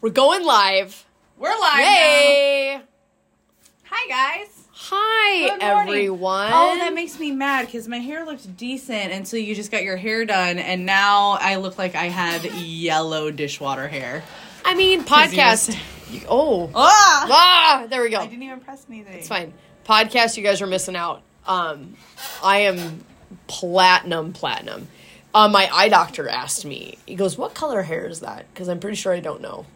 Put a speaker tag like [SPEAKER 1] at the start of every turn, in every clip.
[SPEAKER 1] We're going live.
[SPEAKER 2] We're live
[SPEAKER 1] Yay!
[SPEAKER 2] now. Hi guys.
[SPEAKER 1] Hi,
[SPEAKER 2] Good morning.
[SPEAKER 1] everyone.
[SPEAKER 2] Oh, that makes me mad because my hair looked decent, until so you just got your hair done, and now I look like I had yellow dishwater hair.
[SPEAKER 1] I mean, podcast. You- oh.
[SPEAKER 2] Ah!
[SPEAKER 1] Ah, there we go.
[SPEAKER 2] I didn't even press anything.
[SPEAKER 1] It's fine. Podcast, you guys are missing out. Um, I am platinum, platinum. Uh, my eye doctor asked me, he goes, What color hair is that? Because I'm pretty sure I don't know.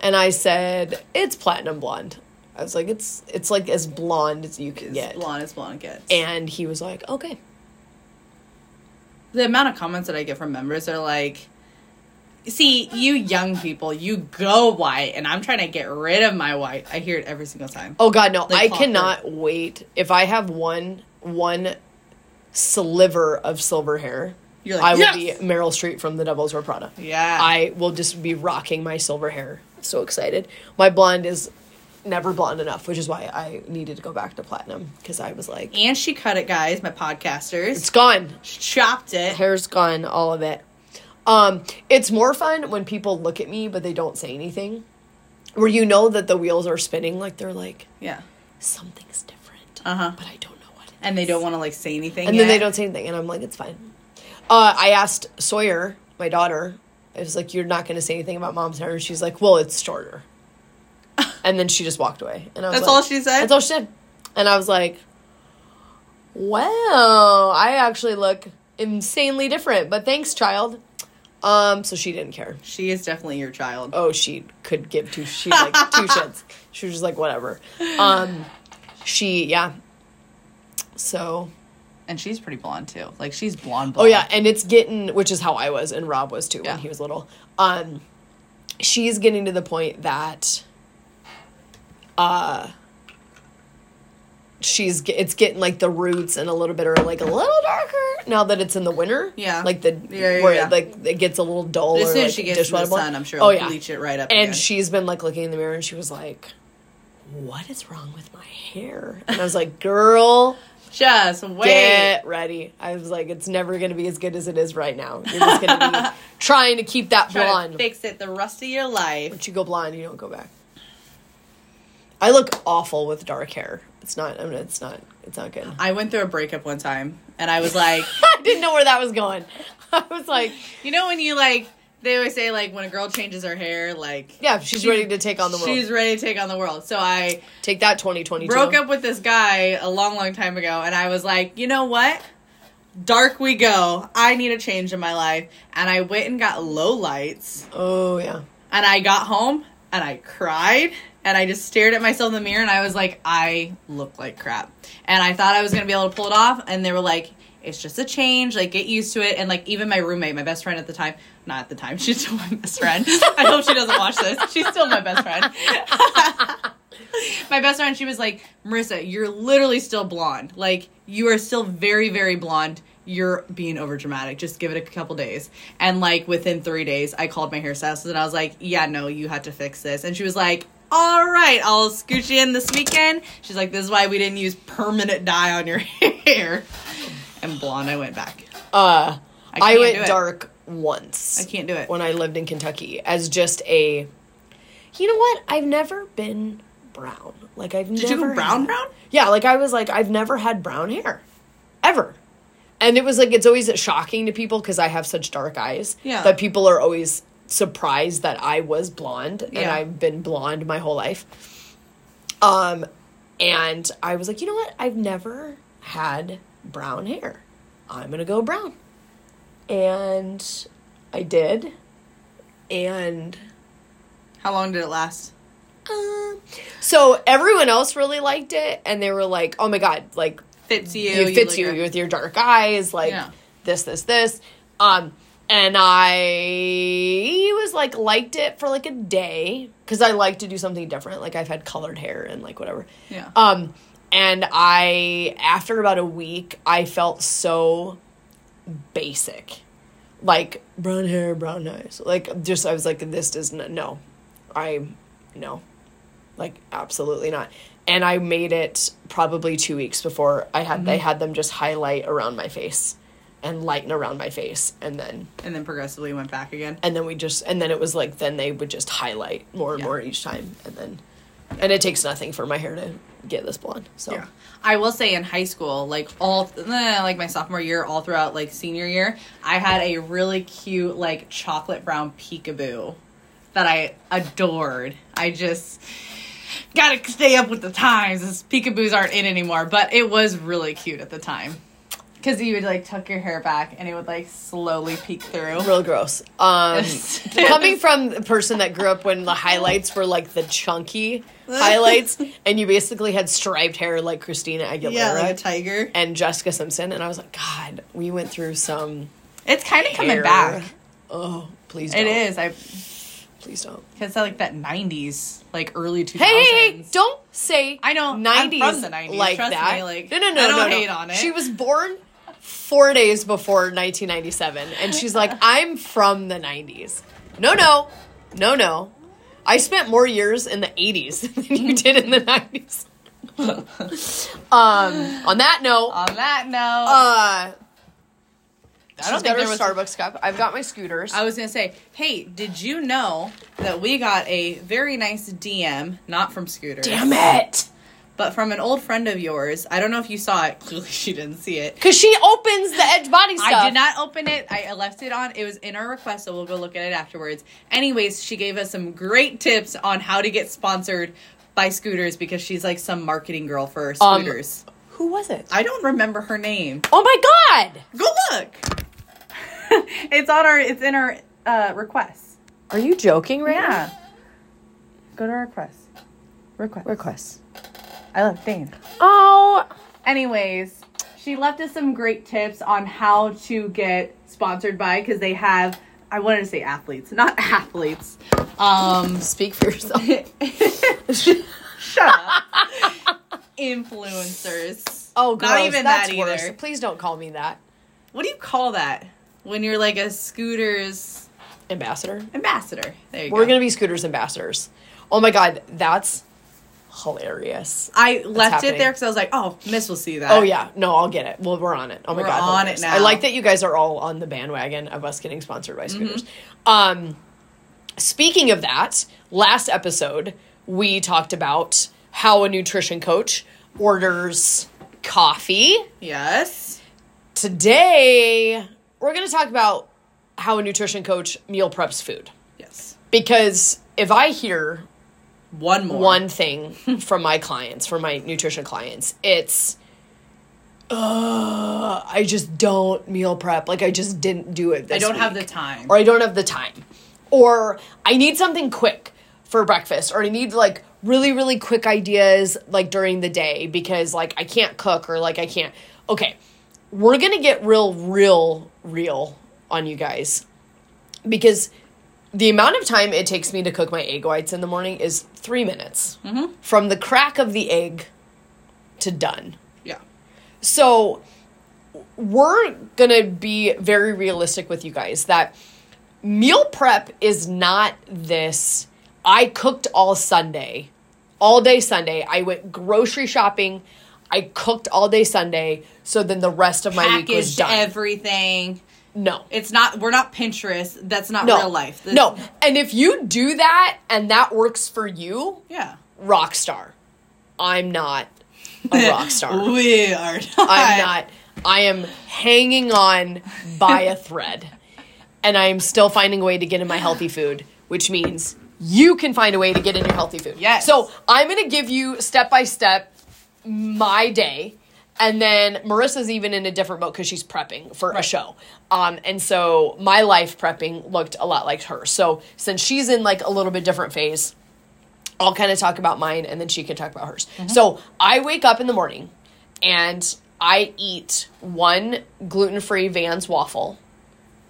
[SPEAKER 1] And I said, It's platinum blonde. I was like, It's it's like as blonde as you can
[SPEAKER 2] It's
[SPEAKER 1] get.
[SPEAKER 2] blonde as blonde gets.
[SPEAKER 1] And he was like, Okay.
[SPEAKER 2] the amount of comments that I get from members are like, "See, you young people, you go white, and I'm trying to get rid of my white." I hear it every single time.
[SPEAKER 1] Oh God, no!
[SPEAKER 2] Like
[SPEAKER 1] I cannot wait. If I have one one sliver of silver hair,
[SPEAKER 2] You're like,
[SPEAKER 1] I will
[SPEAKER 2] "Yes!"
[SPEAKER 1] be Meryl Streep from The Devil's Wear Prada.
[SPEAKER 2] Yeah.
[SPEAKER 1] I will just be rocking my silver hair. So excited! My blonde is never blonde enough, which is why I needed to go back to platinum because I was like,
[SPEAKER 2] and she cut it, guys. My podcasters
[SPEAKER 1] it's gone.
[SPEAKER 2] She chopped it.
[SPEAKER 1] Hair's gone, all of it. Um, it's more fun when people look at me but they don't say anything, where you know that the wheels are spinning, like they're like
[SPEAKER 2] Yeah.
[SPEAKER 1] something's different,
[SPEAKER 2] Uh huh.
[SPEAKER 1] but I don't know what. It
[SPEAKER 2] And they don't want to like say anything.
[SPEAKER 1] and then they don't say anything and i'm like it's fine uh, i asked sawyer my daughter i was like you're not going to say anything about mom's hair. And she's like well it's shorter. And then she just walked away. And I was
[SPEAKER 2] That's
[SPEAKER 1] like-
[SPEAKER 2] all she said?
[SPEAKER 1] that's all she said. And i was like wow i actually look insanely different but thanks child. Um so she didn't care.
[SPEAKER 2] She is definitely your child.
[SPEAKER 1] oh she could give two she like two shits. She was just like whatever. Um she yeah. So
[SPEAKER 2] And she's pretty blonde too. Like she's blonde.
[SPEAKER 1] Oh yeah, and it's getting which is how I was and Rob was too
[SPEAKER 2] Yeah.
[SPEAKER 1] when he was little. Um she's getting to the point that uh she's it's getting like the roots and a little bit are like a little darker now that it's in the winter.
[SPEAKER 2] Yeah.
[SPEAKER 1] Like the
[SPEAKER 2] Yeah, yeah,
[SPEAKER 1] where
[SPEAKER 2] yeah.
[SPEAKER 1] it, like it gets a little dull
[SPEAKER 2] But as soon as
[SPEAKER 1] like,
[SPEAKER 2] she gets to the sun, I'm sure
[SPEAKER 1] Oh yeah.
[SPEAKER 2] bleach it right up.
[SPEAKER 1] And
[SPEAKER 2] again.
[SPEAKER 1] she's been like looking in the mirror and she was like what is wrong with my hair? And I was like, "Girl,
[SPEAKER 2] just wait.
[SPEAKER 1] Get ready. I was like, it's never going to be as good as it is right now. You're just going to be trying to keep that
[SPEAKER 2] Try
[SPEAKER 1] blonde.
[SPEAKER 2] to fix it the rest of your life.
[SPEAKER 1] Once you go blonde, you don't go back. I look awful with dark hair. It's not. I mean, it's not. It's not good.
[SPEAKER 2] I went through a breakup one time, and I was like,
[SPEAKER 1] I didn't know where that was going. I was like,
[SPEAKER 2] you know, when you like, they always say like when a girl changes her hair, like
[SPEAKER 1] yeah, she's
[SPEAKER 2] she-
[SPEAKER 1] ready to take on the world.
[SPEAKER 2] She's ready to take on the world. So I
[SPEAKER 1] Take that, twenty twenty.
[SPEAKER 2] broke up with this guy a long, long time ago, and I was like, you know what? Dark we go. I need a change in my life, and I went and got low lights,
[SPEAKER 1] Oh yeah.
[SPEAKER 2] and I got home and I cried. And I just stared at myself in the mirror and I was like, I look like crap. And I thought I was gonna be able to pull it off. And they were like, it's just a change. Like, get used to it. And like, even my roommate, my best friend at the time, not at the time, she's still my best friend. I hope she doesn't watch this. She's still my best friend. my best friend, she was like, Marissa, you're literally still blonde. Like, you are still very, very blonde. You're being over dramatic. Just give it a couple days. And like within three days, I called my hairstylist and I was like, yeah, no, you had to fix this. And she was like, all right, I'll scooch you in this weekend. She's like, this is why we didn't use permanent dye on your hair. And blonde, I went back.
[SPEAKER 1] Uh,
[SPEAKER 2] I
[SPEAKER 1] I, went dark once.
[SPEAKER 2] I can't do it.
[SPEAKER 1] when I lived in Kentucky as just a. You know what? I've never been brown. Like I've
[SPEAKER 2] Did
[SPEAKER 1] never
[SPEAKER 2] you go brown,
[SPEAKER 1] had-
[SPEAKER 2] brown?
[SPEAKER 1] Yeah, like I was like I've never had brown hair, ever. And it was like it's always shocking to people because I have such dark eyes.
[SPEAKER 2] Yeah.
[SPEAKER 1] But people are always surprised that I was blonde and
[SPEAKER 2] Yeah.
[SPEAKER 1] I've been blonde my whole life. Um, and I was like, you know what? I've never had brown hair. I'm gonna go brown, and I did. And
[SPEAKER 2] How long did it last?
[SPEAKER 1] um, so everyone else really liked it, and they were like, "Oh my god, like
[SPEAKER 2] Fits you.
[SPEAKER 1] it fits
[SPEAKER 2] look
[SPEAKER 1] you with your dark eyes, like
[SPEAKER 2] Yeah.
[SPEAKER 1] this, this, this." Um, and I was like liked it for like a day because I like to do something different. Like I've had colored hair and like whatever.
[SPEAKER 2] Yeah.
[SPEAKER 1] Um, and I after about a week, I felt so basic, like brown hair, brown eyes. Like just I was like, this does not no, I no, like absolutely not. And I made it probably two weeks before I had they mm-hmm. had them just highlight around my face, and lighten around my face and then
[SPEAKER 2] And then progressively went back again.
[SPEAKER 1] and then we just and then it was like then they would just highlight more and
[SPEAKER 2] Yeah.
[SPEAKER 1] more each time and then and it takes nothing for my hair to get this blonde so
[SPEAKER 2] Yeah. I will say in high school, like all eh, like my sophomore year, all throughout like senior year, I had a really cute like chocolate brown peekaboo that I adored. I just gotta stay up with the times. This peekaboos aren't in anymore, but it was really cute at the time. Cause you would like tuck your hair back and it would like slowly peek through.
[SPEAKER 1] real gross um coming from the person that grew up when the highlights were like the chunky highlights and you basically had striped hair like christina aguilera
[SPEAKER 2] Yeah, like a tiger.
[SPEAKER 1] and jessica simpson and i was like god we went through some
[SPEAKER 2] It's kind of coming back.
[SPEAKER 1] oh please don't
[SPEAKER 2] It is. I
[SPEAKER 1] please don't
[SPEAKER 2] because like that '90s, like early 2000s.
[SPEAKER 1] Hey, hey, hey, don't say
[SPEAKER 2] I know, I'm
[SPEAKER 1] 90s,
[SPEAKER 2] from the 90s,
[SPEAKER 1] like
[SPEAKER 2] trust
[SPEAKER 1] that.
[SPEAKER 2] me, like,
[SPEAKER 1] no, no, no,
[SPEAKER 2] I don't
[SPEAKER 1] no, no.
[SPEAKER 2] hate on it.
[SPEAKER 1] She was born four days before 1997, and she's like, I'm from the 90s. No, no, no, no. I spent more years in the 80s than you did in the 90s. um, on that note,
[SPEAKER 2] On that note,
[SPEAKER 1] uh,
[SPEAKER 2] I don't think
[SPEAKER 1] her
[SPEAKER 2] there was.
[SPEAKER 1] Starbucks cup. I've got my scooters.
[SPEAKER 2] I was gonna say, hey, did you know that we got a very nice DM, not from Scooter,
[SPEAKER 1] Damn it!
[SPEAKER 2] But from an old friend of yours? I don't know if you saw it. Clearly, she didn't see it.
[SPEAKER 1] Because she opens the edge body stuff.
[SPEAKER 2] I did not open it. I left it on. It was in our request, so we'll go look at it afterwards. Anyways, she gave us some great tips on how to get sponsored by scooters because she's like some marketing girl for
[SPEAKER 1] Um,
[SPEAKER 2] scooters.
[SPEAKER 1] Who was it?
[SPEAKER 2] I don't remember her name.
[SPEAKER 1] Oh my god!
[SPEAKER 2] Go look. it's on our. It's in our uh, requests.
[SPEAKER 1] Are you joking right now?
[SPEAKER 2] Yeah. Go to our requests. Request.
[SPEAKER 1] Requests.
[SPEAKER 2] I love Dane.
[SPEAKER 1] Oh,
[SPEAKER 2] Anyways, she left us some great tips on how to get sponsored by because they have. I wanted to say athletes, not athletes. Um,
[SPEAKER 1] speak for yourself.
[SPEAKER 2] shut up. Influencers.
[SPEAKER 1] Oh, gross.
[SPEAKER 2] Not even
[SPEAKER 1] That's
[SPEAKER 2] that
[SPEAKER 1] worse.
[SPEAKER 2] either.
[SPEAKER 1] Please don't call me that.
[SPEAKER 2] What do you call that when you're like a scooters
[SPEAKER 1] Ambassador.
[SPEAKER 2] ambassador? There you
[SPEAKER 1] We're
[SPEAKER 2] go.
[SPEAKER 1] gonna be scooters ambassadors. Oh my god, that's hilarious.
[SPEAKER 2] I left
[SPEAKER 1] happening.
[SPEAKER 2] it there because I was like, oh, Miss will see that.
[SPEAKER 1] Oh yeah, no, I'll get it. Well, we're on it. Oh my
[SPEAKER 2] We're
[SPEAKER 1] god,
[SPEAKER 2] on
[SPEAKER 1] hilarious.
[SPEAKER 2] it
[SPEAKER 1] I
[SPEAKER 2] now. Mm-hmm.
[SPEAKER 1] like that you guys are all on the bandwagon of us getting sponsored by scooters. Um, speaking of that, last episode we talked about how a nutrition coach orders coffee.
[SPEAKER 2] Yes.
[SPEAKER 1] Today we're going to talk about how a nutrition coach meal preps food
[SPEAKER 2] Yes.
[SPEAKER 1] because if I hear
[SPEAKER 2] One more.
[SPEAKER 1] one thing from my clients, from my nutrition clients. It's, uh, I just don't meal prep. Like I just didn't do it. This
[SPEAKER 2] I don't have the time.
[SPEAKER 1] or I don't have the time, or I need something quick for breakfast, or I need like really really quick ideas like during the day because like I can't cook or like I can't. Okay, we're gonna get real real real on you guys because the amount of time it takes me to cook my egg whites in the morning is three minutes mm-hmm. from the crack of the egg to done.
[SPEAKER 2] Yeah.
[SPEAKER 1] So we're gonna be very realistic with you guys that meal prep is not this. I cooked all Sunday, all day Sunday. I went grocery shopping. I cooked all day Sunday. So then the rest of my week was done.
[SPEAKER 2] everything.
[SPEAKER 1] No,
[SPEAKER 2] It's not. We're not Pinterest. That's not
[SPEAKER 1] no,
[SPEAKER 2] real life.
[SPEAKER 1] No. And if you do that and that works for you,
[SPEAKER 2] Yeah.
[SPEAKER 1] rock star. I'm not a rock star.
[SPEAKER 2] We are not.
[SPEAKER 1] I'm not. I am hanging on by a thread. And I am still finding a way to get in my healthy food, which means you can find a way to get in your healthy food.
[SPEAKER 2] Yes.
[SPEAKER 1] So I'm going to give you step by step my day. And then Marissa's even in a different boat because she's prepping for a show. Um, and so my life prepping looked a lot like her. So since she's in like a little bit different phase, I'll kind of talk about mine and then she can talk about hers. So I wake up in the morning and I eat one gluten free Van's waffle.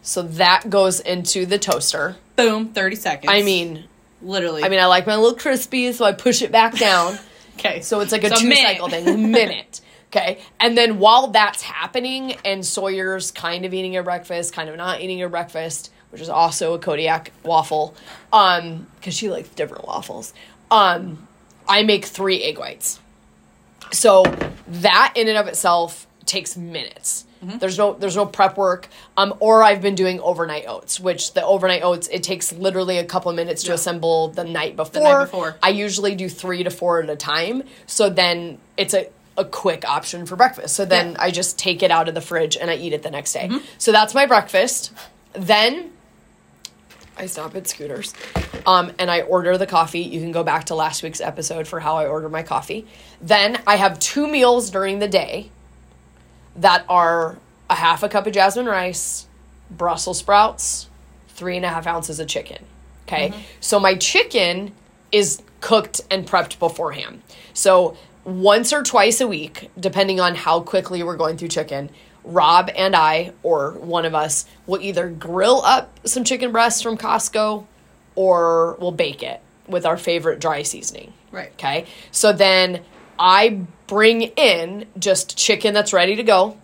[SPEAKER 1] So that goes into the toaster.
[SPEAKER 2] Boom. Thirty seconds.
[SPEAKER 1] I mean,
[SPEAKER 2] literally.
[SPEAKER 1] I mean, I like my little crispy, so I push it back down.
[SPEAKER 2] okay.
[SPEAKER 1] So it's like a two
[SPEAKER 2] minute.
[SPEAKER 1] cycle thing, minute. Okay. And then while that's happening, and Sawyer's kind of eating her breakfast, kind of not eating her breakfast, which is also a Kodiak waffle, um, because she likes different waffles. Um, I make three egg whites. So that in and of itself takes minutes. There's no there's no prep work. Um, or I've been doing overnight oats, which the overnight oats it takes literally a couple minutes to
[SPEAKER 2] Yeah.
[SPEAKER 1] assemble the night before.
[SPEAKER 2] before.
[SPEAKER 1] I usually do three to four at a time. So then it's a a quick option for breakfast. So then
[SPEAKER 2] Yeah.
[SPEAKER 1] I just take it out of the fridge and I eat it the next day. So that's my breakfast. Then I stop at Scooters um, and I order the coffee. You can go back to last week's episode for how I order my coffee. Then I have two meals during the day that are a half a cup of jasmine rice, Brussels sprouts, three and a half ounces of chicken. Okay. So my chicken is cooked and prepped beforehand. So once or twice a week, depending on how quickly we're going through chicken, Rob and I, or one of us, will either grill up some chicken breasts from Costco or we'll bake it with our favorite dry seasoning.
[SPEAKER 2] Right.
[SPEAKER 1] Okay. So then I bring in just chicken that's ready to go.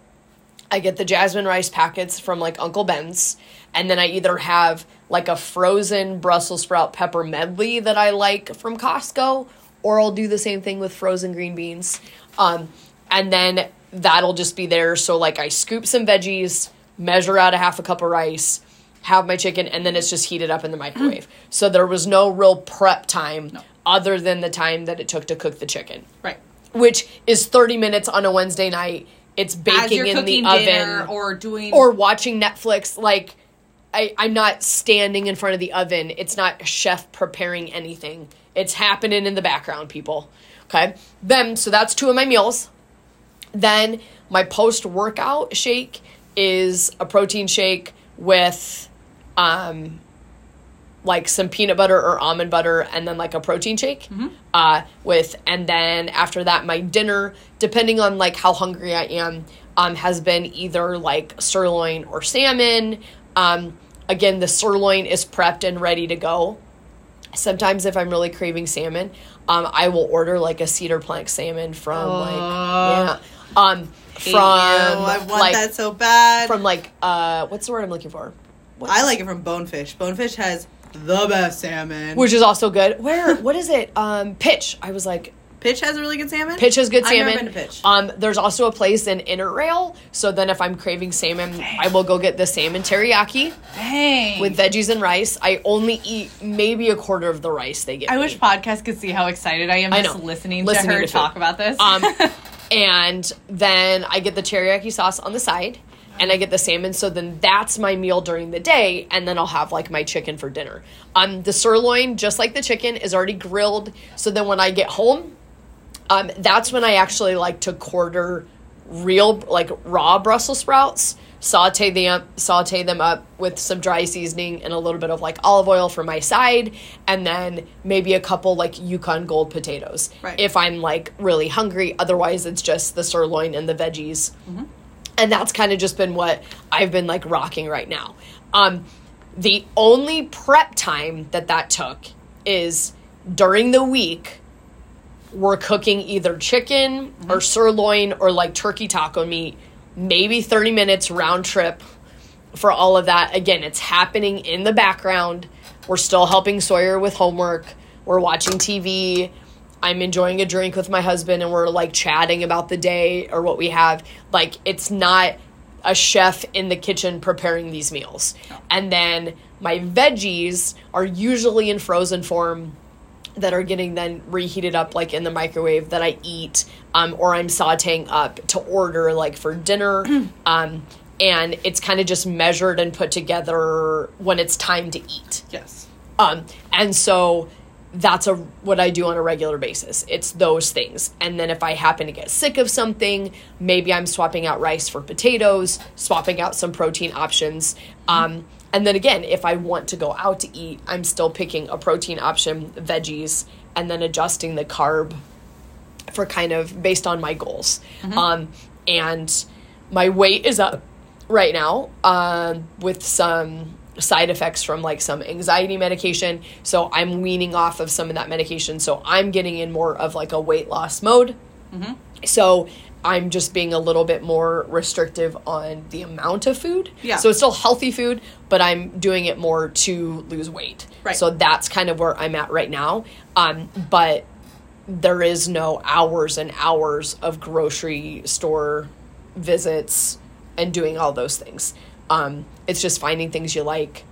[SPEAKER 1] I get the jasmine rice packets from like Uncle Ben's, and then I either have like a frozen Brussels sprout pepper medley that I like from Costco, or I'll do the same thing with frozen green beans. Um, and then that'll just be there. So like I scoop some veggies, measure out a half a cup of rice, have my chicken, and then it's just heated up in the microwave. So there was no real prep time other than the time that it took to cook the chicken
[SPEAKER 2] Right.
[SPEAKER 1] which is 30 minutes on a Wednesday night. It's baking in the oven
[SPEAKER 2] or doing
[SPEAKER 1] or watching Netflix. Like, I, I'm not standing in front of the oven. It's not a chef preparing anything. It's happening in the background, people. Okay. Then, so that's two of my meals. Then my post workout shake is a protein shake with um like some peanut butter or almond butter and then like a protein shake uh with and then after that my dinner depending on like how hungry I am um has been either like sirloin or salmon um again the sirloin is prepped and ready to go sometimes if I'm really craving salmon, um, I will order like a cedar plank salmon from like yeah, um, from
[SPEAKER 2] I want
[SPEAKER 1] like
[SPEAKER 2] that so bad.
[SPEAKER 1] from like uh, what's the word I'm looking for?
[SPEAKER 2] I like it from Bonefish. Bonefish has the best salmon.
[SPEAKER 1] Which is also good. Where what is it? Um, Pitch. I was like,
[SPEAKER 2] Pitch has a really good salmon.
[SPEAKER 1] Pitch has good
[SPEAKER 2] I've
[SPEAKER 1] salmon.
[SPEAKER 2] never been to Pitch.
[SPEAKER 1] Um, there's also a place in Inner Rail. So then if I'm craving salmon, I will go get the salmon teriyaki
[SPEAKER 2] Dang.
[SPEAKER 1] with veggies and rice. I only eat maybe a quarter of the rice they give.
[SPEAKER 2] I
[SPEAKER 1] me.
[SPEAKER 2] wish podcast could see how excited I am
[SPEAKER 1] I
[SPEAKER 2] just listening,
[SPEAKER 1] Listening
[SPEAKER 2] to her
[SPEAKER 1] to
[SPEAKER 2] talk about this.
[SPEAKER 1] Um, and then I get the teriyaki sauce on the side, and I get the salmon. So then that's my meal during the day, and then I'll have like my chicken for dinner. Um, the sirloin, just like the chicken, is already grilled. So then when I get home, um, that's when I actually like to quarter real like raw Brussels sprouts. Saute them, saute them up with some dry seasoning and a little bit of like olive oil for my side, and then maybe a couple like Yukon Gold potatoes
[SPEAKER 2] Right.
[SPEAKER 1] if I'm like really hungry. Otherwise, it's just the sirloin and the veggies, and that's kind of just been what I've been like rocking right now. Um, the only prep time that that took is during the week we're cooking either chicken or mm-hmm. sirloin or like turkey taco meat, maybe 30 minutes round trip for all of that. Again, it's happening in the background. We're still helping Sawyer with homework. We're watching TV. I'm enjoying a drink with my husband and we're like chatting about the day or what we have. Like, it's not a chef in the kitchen preparing these meals. And then my veggies are usually in frozen form that are getting then reheated up like in the microwave that I eat um, or I'm sauteing up to order like for dinner. um, and it's kind of just measured and put together when it's time to eat.
[SPEAKER 2] yes.
[SPEAKER 1] Um, and so that's a what I do on a regular basis. It's those things. And then if I happen to get sick of something, maybe I'm swapping out rice for potatoes, swapping out some protein options. Um, and then again, if I want to go out to eat, I'm still picking a protein option, veggies, and then adjusting the carb for kind of based on my goals. Um, and my weight is up right now um, with some side effects from like some anxiety medication. So I'm weaning off of some of that medication. So I'm getting in more of like a weight loss mode. So I'm just being a little bit more restrictive on the amount of food.
[SPEAKER 2] Yeah.
[SPEAKER 1] So it's still healthy food, but I'm doing it more to lose weight.
[SPEAKER 2] Right.
[SPEAKER 1] So that's kind of where I'm at right now. Um, but there is no hours and hours of grocery store visits, and doing all those things. Um, it's just finding things you like,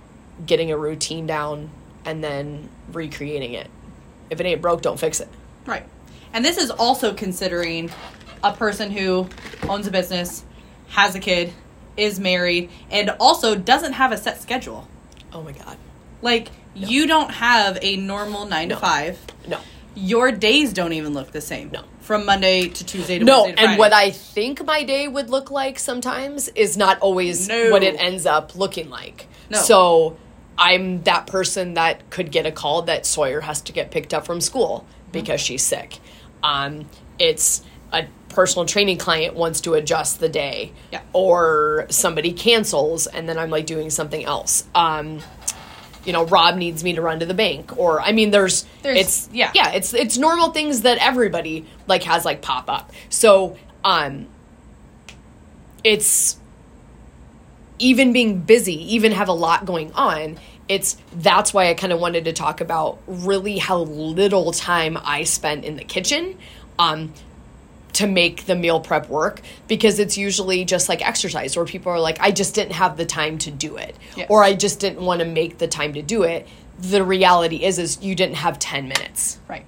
[SPEAKER 1] getting a routine down, and then recreating it. If it ain't broke, don't fix it.
[SPEAKER 2] Right. And this is also considering a person who owns a business, has a kid, is married, and also doesn't have a set schedule.
[SPEAKER 1] Oh my god.
[SPEAKER 2] Like, you don't have a normal nine to five.
[SPEAKER 1] No.
[SPEAKER 2] Your days don't even look the same.
[SPEAKER 1] No.
[SPEAKER 2] From Monday to Tuesday to
[SPEAKER 1] No,
[SPEAKER 2] to
[SPEAKER 1] and what I think my day would look like sometimes is not always
[SPEAKER 2] No.
[SPEAKER 1] what it ends up looking like.
[SPEAKER 2] No.
[SPEAKER 1] So I'm that person that could get a call that Sawyer has to get picked up from school because she's sick. Um, it's a personal training client wants to adjust the day,
[SPEAKER 2] Yeah.
[SPEAKER 1] or somebody cancels, and then I'm like doing something else. Um, you know, Rob needs me to run to the bank, or I mean, there's,
[SPEAKER 2] There's-
[SPEAKER 1] it's
[SPEAKER 2] yeah.
[SPEAKER 1] yeah, it's it's normal things that everybody like has like pop up. So um, it's even being busy, even have a lot going on. It's that's why I kind of wanted to talk about really how little time I spent in the kitchen. Um, to make the meal prep work because it's usually just like exercise where people are like i just didn't have the time to do it
[SPEAKER 2] Yes.
[SPEAKER 1] or i just didn't want to make the time to do it the reality is is you didn't have 10 minutes
[SPEAKER 2] Right.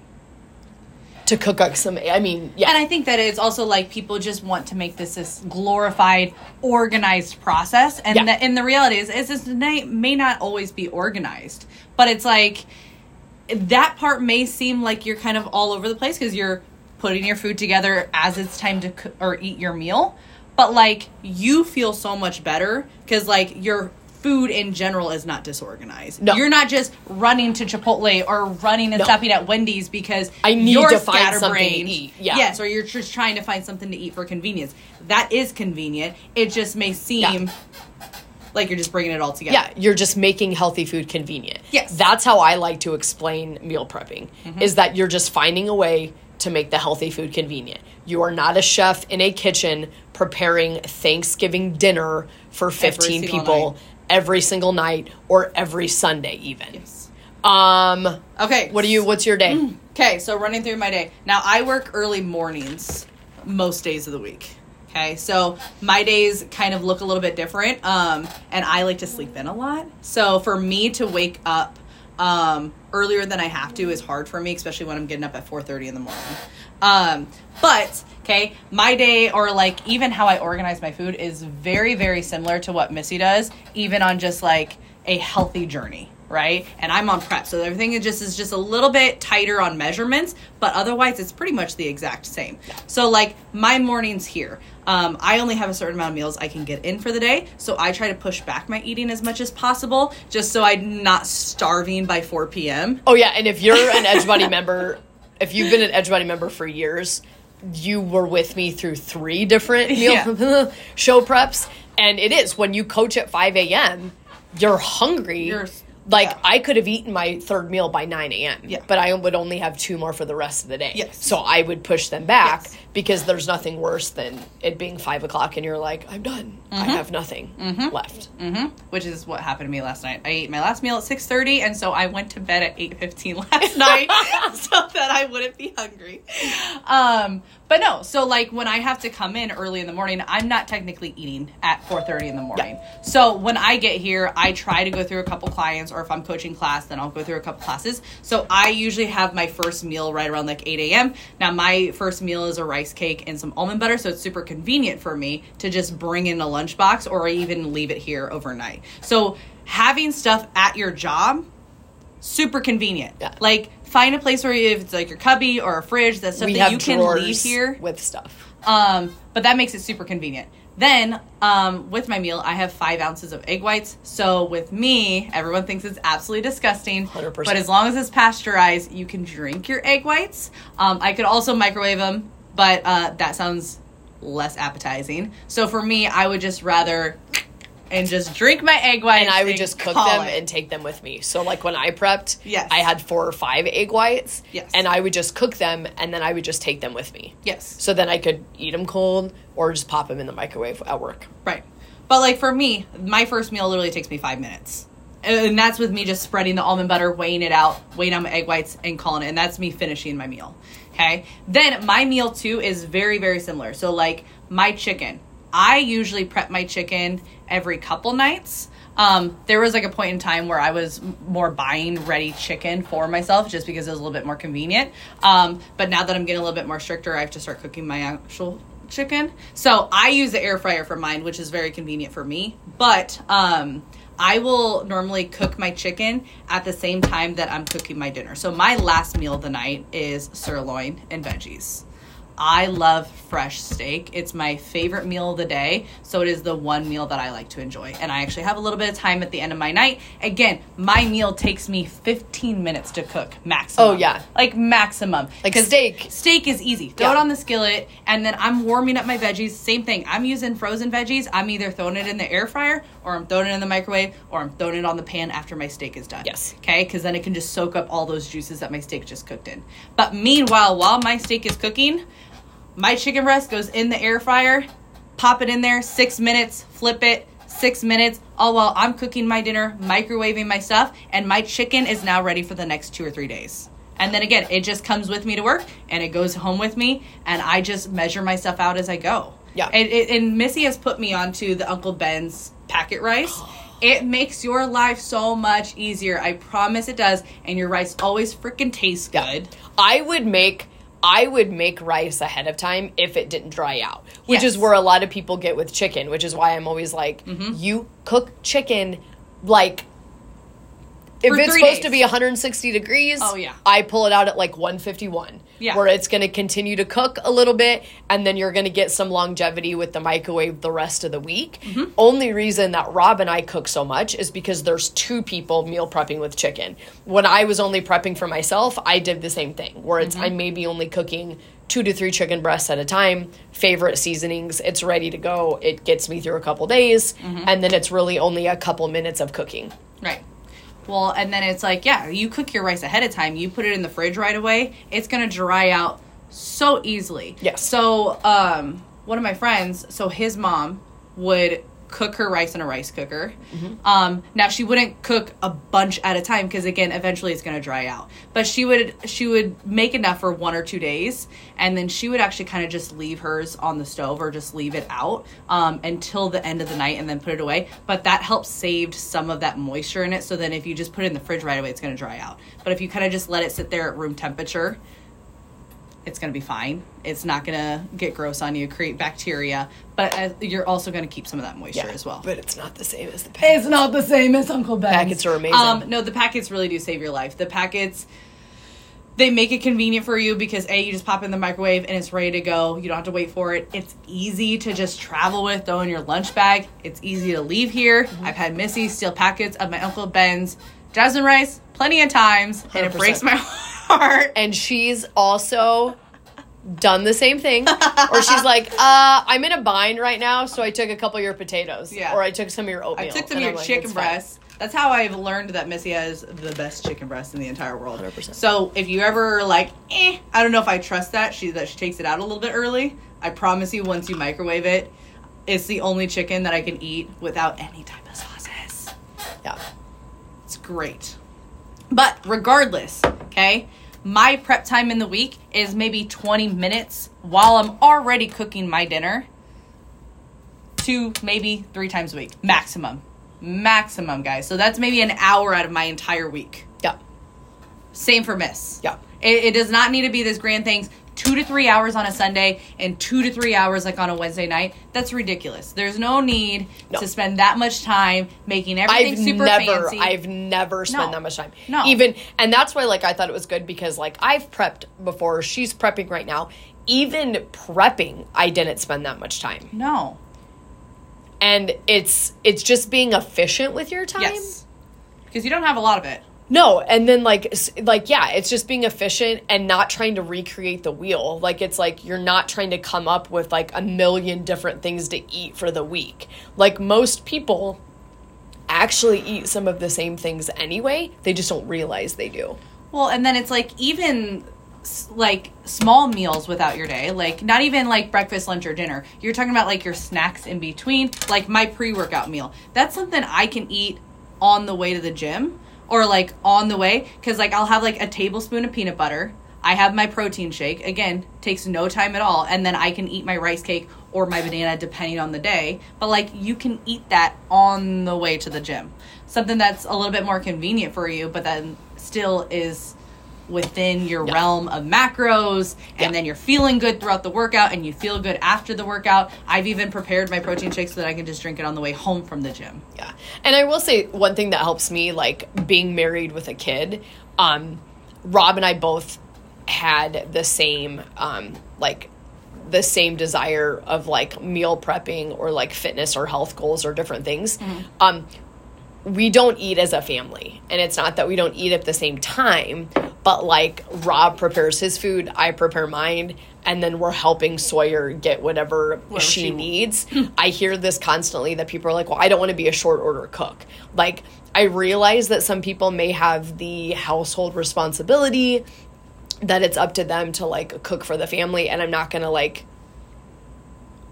[SPEAKER 1] to cook up some i mean yeah
[SPEAKER 2] And I think that it's also like people just want to make this this glorified, organized process, and
[SPEAKER 1] Yeah.
[SPEAKER 2] the, and the reality is, is this may, may not always be organized, but it's like that part may seem like you're kind of all over the place because you're putting your food together as it's time to cook or eat your meal, but like you feel so much better because like your food in general is not disorganized.
[SPEAKER 1] No.
[SPEAKER 2] You're not just running to Chipotle or running and
[SPEAKER 1] No.
[SPEAKER 2] stopping at Wendy's because
[SPEAKER 1] I need
[SPEAKER 2] you're
[SPEAKER 1] to find something to eat. Yeah.
[SPEAKER 2] Yes, or you're just trying to find something to eat for convenience. That is convenient. It just may seem like you're just bringing it all together.
[SPEAKER 1] yeah you're just making healthy food convenient
[SPEAKER 2] Yes. Mm-hmm.
[SPEAKER 1] that's how i like to explain meal prepping is that you're just finding a way to make the healthy food convenient you are not a chef in a kitchen preparing thanksgiving dinner for 15
[SPEAKER 2] single
[SPEAKER 1] people
[SPEAKER 2] night.
[SPEAKER 1] every single night or every sunday even
[SPEAKER 2] Yes.
[SPEAKER 1] um
[SPEAKER 2] Okay.
[SPEAKER 1] what do you what's your day
[SPEAKER 2] Okay, so running through my day. Now I work early mornings most days of the week. Okay, so my days kind of look a little bit different. Um, and I like to sleep in a lot. So for me to wake up um, earlier than I have to is hard for me, especially when I'm getting up at 4:30 in the morning. Um, but okay, my day or like even how I organize my food is very very similar to what Missy does, even on just like a healthy journey right? And I'm on prep, so everything is just is just a little bit tighter on measurements, but otherwise it's pretty much the exact same. So like my mornings here, um, I only have a certain amount of meals I can get in for the day, so I try to push back my eating as much as possible, just so I'm not starving by 4 p.m.
[SPEAKER 1] Oh yeah, and if you're an Edgebody member, if you've been an Edgebody member for years, you were with me through three different meal
[SPEAKER 2] Yeah.
[SPEAKER 1] show preps, and it is when you coach at five a.m. You're hungry.
[SPEAKER 2] You're-
[SPEAKER 1] like
[SPEAKER 2] yeah.
[SPEAKER 1] I could have eaten my third meal by nine a.m.
[SPEAKER 2] Yeah.
[SPEAKER 1] but I would only have two more for the rest of the day.
[SPEAKER 2] Yes.
[SPEAKER 1] so I would push them back
[SPEAKER 2] Yes.
[SPEAKER 1] because there's nothing worse than it being five o'clock and you're like, I'm done. I
[SPEAKER 2] Mm-hmm.
[SPEAKER 1] have nothing left.
[SPEAKER 2] which is what happened to me last night. I ate my last meal at 6:30 and so I went to bed at 8:15 last night so that I wouldn't be hungry. Um but no, so like when I have to come in early in the morning, I'm not technically eating at 4:30 in the morning. So when I get here, I try to go through a couple clients or if I'm coaching class, then I'll go through a couple classes. So I usually have my first meal right around like 8 a.m. Now my first meal is a rice cake and some almond butter, so it's super convenient for me to just bring in a lunchbox or even leave it here overnight. So having stuff at your job super convenient.
[SPEAKER 1] Yeah.
[SPEAKER 2] Like find a place where you, if it's like your cubby or a fridge, that's stuff
[SPEAKER 1] we
[SPEAKER 2] that you can leave here.
[SPEAKER 1] with stuff.
[SPEAKER 2] Um, but that makes it super convenient. Then, um, with my meal, I have five ounces of egg whites. So with me, everyone thinks it's absolutely disgusting.
[SPEAKER 1] 100%.
[SPEAKER 2] But as long as it's pasteurized, you can drink your egg whites. Um, I could also microwave them, but uh, that sounds less appetizing. So for me, I would just rather and just drink my egg whites.
[SPEAKER 1] and I would just cook them
[SPEAKER 2] it.
[SPEAKER 1] and take them with me. So like when I prepped,
[SPEAKER 2] Yes.
[SPEAKER 1] I had four or five egg whites,
[SPEAKER 2] Yes.
[SPEAKER 1] and I would just cook them and then I would just take them with me.
[SPEAKER 2] yes.
[SPEAKER 1] So then I could eat them cold or just pop them in the microwave at work.
[SPEAKER 2] Right. But like for me, my first meal literally takes me five minutes. And that's with me just spreading the almond butter, weighing it out, weighing out my egg whites, and calling it. And that's me finishing my meal. Okay. Then my meal too is very, very similar. So like my chicken, I usually prep my chicken every couple nights. Um, there was like a point in time where I was more buying ready chicken for myself just because it was a little bit more convenient. Um, but now that I'm getting a little bit more stricter, I have to start cooking my actual chicken. So I use the air fryer for mine, which is very convenient for me. But um, I will normally cook my chicken at the same time that I'm cooking my dinner. So my last meal of the night is sirloin and veggies. I love fresh steak. It's my favorite meal of the day. So it is the one meal that I like to enjoy. And I actually have a little bit of time at the end of my night. Again, my meal takes me 15 minutes to cook maximum.
[SPEAKER 1] Oh, yeah.
[SPEAKER 2] Like maximum.
[SPEAKER 1] Like steak.
[SPEAKER 2] Steak is easy. Throw
[SPEAKER 1] Yeah.
[SPEAKER 2] it on the skillet and then I'm warming up my veggies. Same thing. I'm using frozen veggies. I'm either throwing it in the air fryer or I'm throwing it in the microwave or I'm throwing it on the pan after my steak is done.
[SPEAKER 1] Yes.
[SPEAKER 2] Okay, because then it can just soak up all those juices that my steak just cooked in. But meanwhile, while my steak is cooking, my chicken breast goes in the air fryer, pop it in there, six minutes, flip it, six minutes, all while I'm cooking my dinner, microwaving my stuff, and my chicken is now ready for the next two or three days. And then again, it just comes with me to work and it goes home with me, and I just measure my stuff out as I go.
[SPEAKER 1] Yeah.
[SPEAKER 2] And, and, and Missy has put me onto the Uncle Ben's packet rice. It makes your life so much easier. I promise it does. And your rice always freaking tastes good.
[SPEAKER 1] I would make I would make rice ahead of time if it didn't dry out, which
[SPEAKER 2] Yes.
[SPEAKER 1] is where a lot of people get with chicken, which is why I'm always like,
[SPEAKER 2] Mm-hmm.
[SPEAKER 1] you cook chicken like if it's supposed
[SPEAKER 2] days.
[SPEAKER 1] to be 160 degrees,
[SPEAKER 2] Oh, yeah.
[SPEAKER 1] I pull it out at like 151.
[SPEAKER 2] Yeah.
[SPEAKER 1] Where it's going to continue to cook a little bit and then you're going to get some longevity with the microwave the rest of the week.
[SPEAKER 2] Mm-hmm.
[SPEAKER 1] Only reason that Rob and I cook so much is because there's two people meal prepping with chicken. When I was only prepping for myself, I did the same thing where it's
[SPEAKER 2] Mm-hmm.
[SPEAKER 1] I may be only cooking two to three chicken breasts at a time, favorite seasonings, it's ready to go. It gets me through a couple days
[SPEAKER 2] Mm-hmm.
[SPEAKER 1] and then it's really only a couple minutes of cooking.
[SPEAKER 2] Right. Well, and then it's like, yeah, you cook your rice ahead of time. You put it in the fridge right away. It's going to dry out so easily.
[SPEAKER 1] Yes.
[SPEAKER 2] So, um, one of my friends, so his mom would cook her rice in a rice cooker. Um, now she wouldn't cook a bunch at a time because again, eventually it's going to dry out. But she would she would make enough for one or two days, and then she would actually kind of just leave hers on the stove or just leave it out um, until the end of the night and then put it away. But that helps save some of that moisture in it. So then if you just put it in the fridge right away, it's going to dry out. But if you kind of just let it sit there at room temperature, it's going to be fine. It's not going to get gross on you, create bacteria, but uh, you're also going to keep some of that moisture as well.
[SPEAKER 1] But it's not the same as the pack.
[SPEAKER 2] It's not the same as Uncle Ben's.
[SPEAKER 1] Packets are amazing.
[SPEAKER 2] Um, no, the packets really do save your life. The packets, they make it convenient for you because a you just pop in the microwave and it's ready to go. You don't have to wait for it. It's easy to just travel with, throw in your lunch bag. It's easy to leave here.
[SPEAKER 1] Mm-hmm.
[SPEAKER 2] I've had Missy steal packets of my Uncle Ben's jasmine rice plenty of times, and it breaks my heart.
[SPEAKER 1] And she's also done the same thing or she's like uh i'm in a bind right now so i took a couple of your potatoes
[SPEAKER 2] Yeah.
[SPEAKER 1] or i took some of your oatmeal
[SPEAKER 2] I took some of your
[SPEAKER 1] like,
[SPEAKER 2] chicken
[SPEAKER 1] "It's
[SPEAKER 2] breasts. That's how I've learned that Missy has the best chicken breast in the entire world.
[SPEAKER 1] 100%.
[SPEAKER 2] So if you ever like, eh, I don't know if I trust that she that she takes it out a little bit early. I promise you, once you microwave it, it's the only chicken that I can eat without any type of sauces.
[SPEAKER 1] yeah
[SPEAKER 2] It's great. But regardless, okay, my prep time in the week is maybe 20 minutes while I'm already cooking my dinner. Two, maybe three times a week, maximum. Maximum, guys. So that's maybe an hour out of my entire week.
[SPEAKER 1] yeah
[SPEAKER 2] Same for Miss.
[SPEAKER 1] yeah
[SPEAKER 2] It, it does not need to be this grand things. Two to three hours on a Sunday and two to three hours like on a Wednesday night. That's ridiculous. There's no need
[SPEAKER 1] No.
[SPEAKER 2] to spend that much time making everything
[SPEAKER 1] I've
[SPEAKER 2] super
[SPEAKER 1] never,
[SPEAKER 2] fancy.
[SPEAKER 1] I've never spent
[SPEAKER 2] No.
[SPEAKER 1] that much time.
[SPEAKER 2] No.
[SPEAKER 1] Even, and that's why, like, I thought it was good because, like, I've prepped before. She's prepping right now. Even prepping, I didn't spend that much time.
[SPEAKER 2] no.
[SPEAKER 1] And it's, it's just being efficient with your time.
[SPEAKER 2] Yes. Because you don't have a lot of it.
[SPEAKER 1] No, and then like like yeah, it's just being efficient and not trying to recreate the wheel. Like it's like you're not trying to come up with like a million different things to eat for the week. Like most people actually eat some of the same things anyway. They just don't realize they do.
[SPEAKER 2] Well, and then it's like even like small meals without your day, like not even like breakfast, lunch, or dinner. You're talking about like your snacks in between, like my pre workout meal. That's something I can eat on the way to the gym or like on the way because like I'll have like a tablespoon of peanut butter. I have my protein shake. Again, takes no time at all, and then I can eat my rice cake or my banana depending on the day. But like you can eat that on the way to the gym. Something that's a little bit more convenient for you, but then still is within your
[SPEAKER 1] Yeah.
[SPEAKER 2] realm of macros and
[SPEAKER 1] Yeah.
[SPEAKER 2] then you're feeling good throughout the workout and you feel good after the workout. I've even prepared my protein shake so that I can just drink it on the way home from the gym.
[SPEAKER 1] Yeah. And I will say one thing that helps me, like being married with a kid, um, Rob and I both had the same, um, like, the same desire of like meal prepping or like fitness or health goals or different things. Um, we don't eat as a family. And it's not that we don't eat at the same time, but like Rob prepares his food, I prepare mine, and then we're helping Sawyer get whatever she,
[SPEAKER 2] she-
[SPEAKER 1] needs. I hear this constantly that people are like, well, I don't want to be a short order cook. Like, I realize that some people may have the household responsibility that it's up to them to like cook for the family and I'm not going to like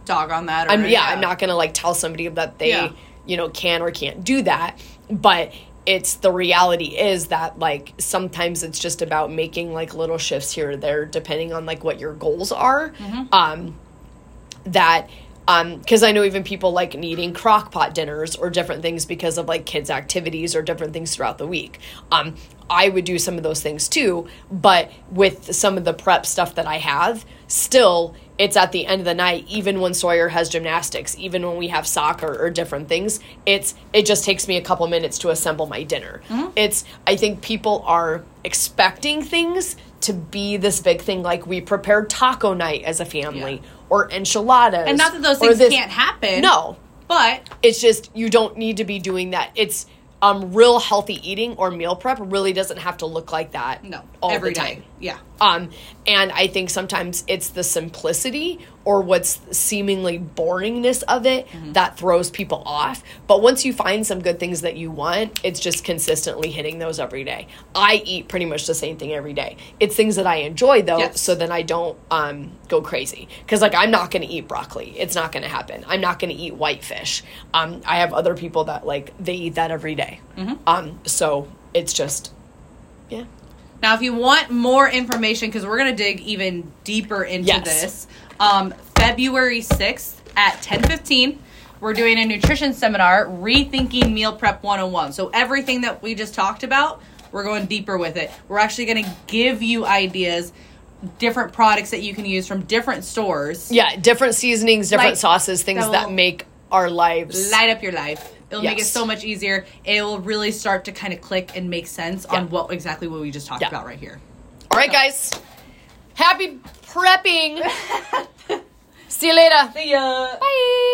[SPEAKER 2] Dog on that. Or,
[SPEAKER 1] I'm yeah, I'm not gonna like tell somebody that they
[SPEAKER 2] Yeah.
[SPEAKER 1] you know can or can't do that. But it's the reality is that like sometimes it's just about making like little shifts here or there depending on like what your goals are. Um that um because I know even people like needing crock pot dinners or different things because of like kids activities or different things throughout the week. Um I would do some of those things too, but with some of the prep stuff that I have, still it's at the end of the night even when Sawyer has gymnastics, even when we have soccer or different things, it's it just takes me a couple minutes to assemble my dinner. Mm-hmm. It's I think people are expecting things to be this big thing like we prepared taco night as a family
[SPEAKER 2] Yeah.
[SPEAKER 1] or enchiladas.
[SPEAKER 2] And not that those things
[SPEAKER 1] this-
[SPEAKER 2] can't happen.
[SPEAKER 1] No,
[SPEAKER 2] But
[SPEAKER 1] it's just you don't need to be doing that. It's um real healthy eating or meal prep really doesn't have to look like that.
[SPEAKER 2] no,
[SPEAKER 1] all
[SPEAKER 2] every
[SPEAKER 1] the
[SPEAKER 2] day.
[SPEAKER 1] time.
[SPEAKER 2] Yeah.
[SPEAKER 1] Um, and I think sometimes it's the simplicity or what's seemingly boringness of it
[SPEAKER 2] Mm-hmm.
[SPEAKER 1] that throws people off. But once you find some good things that you want, it's just consistently hitting those every day. I eat pretty much the same thing every day. It's things that I enjoy though,
[SPEAKER 2] Yes.
[SPEAKER 1] so then I don't um, go crazy. Because like I'm not going to eat broccoli. It's not going to happen. I'm not going to eat whitefish. Um, I have other people that like they eat that every day.
[SPEAKER 2] Mm-hmm.
[SPEAKER 1] Um, so it's just yeah.
[SPEAKER 2] Now, if you want more information, because we're going to dig even deeper into
[SPEAKER 1] Yes.
[SPEAKER 2] this, um, February 6th at 10:15, we're doing a nutrition seminar, Rethinking Meal Prep 101. So everything that we just talked about, we're going deeper with it. We're actually going to give you ideas, different products that you can use from different stores.
[SPEAKER 1] Yeah, different seasonings, different
[SPEAKER 2] Like,
[SPEAKER 1] sauces, things
[SPEAKER 2] that
[SPEAKER 1] that make our lives.
[SPEAKER 2] Light up your life. It'll make it so much easier. It will really start to kind of click and make sense
[SPEAKER 1] Yeah.
[SPEAKER 2] on what exactly what we just talked
[SPEAKER 1] Yeah.
[SPEAKER 2] about right here.
[SPEAKER 1] All right, guys. Happy prepping. See you later.
[SPEAKER 2] See ya.
[SPEAKER 1] Bye.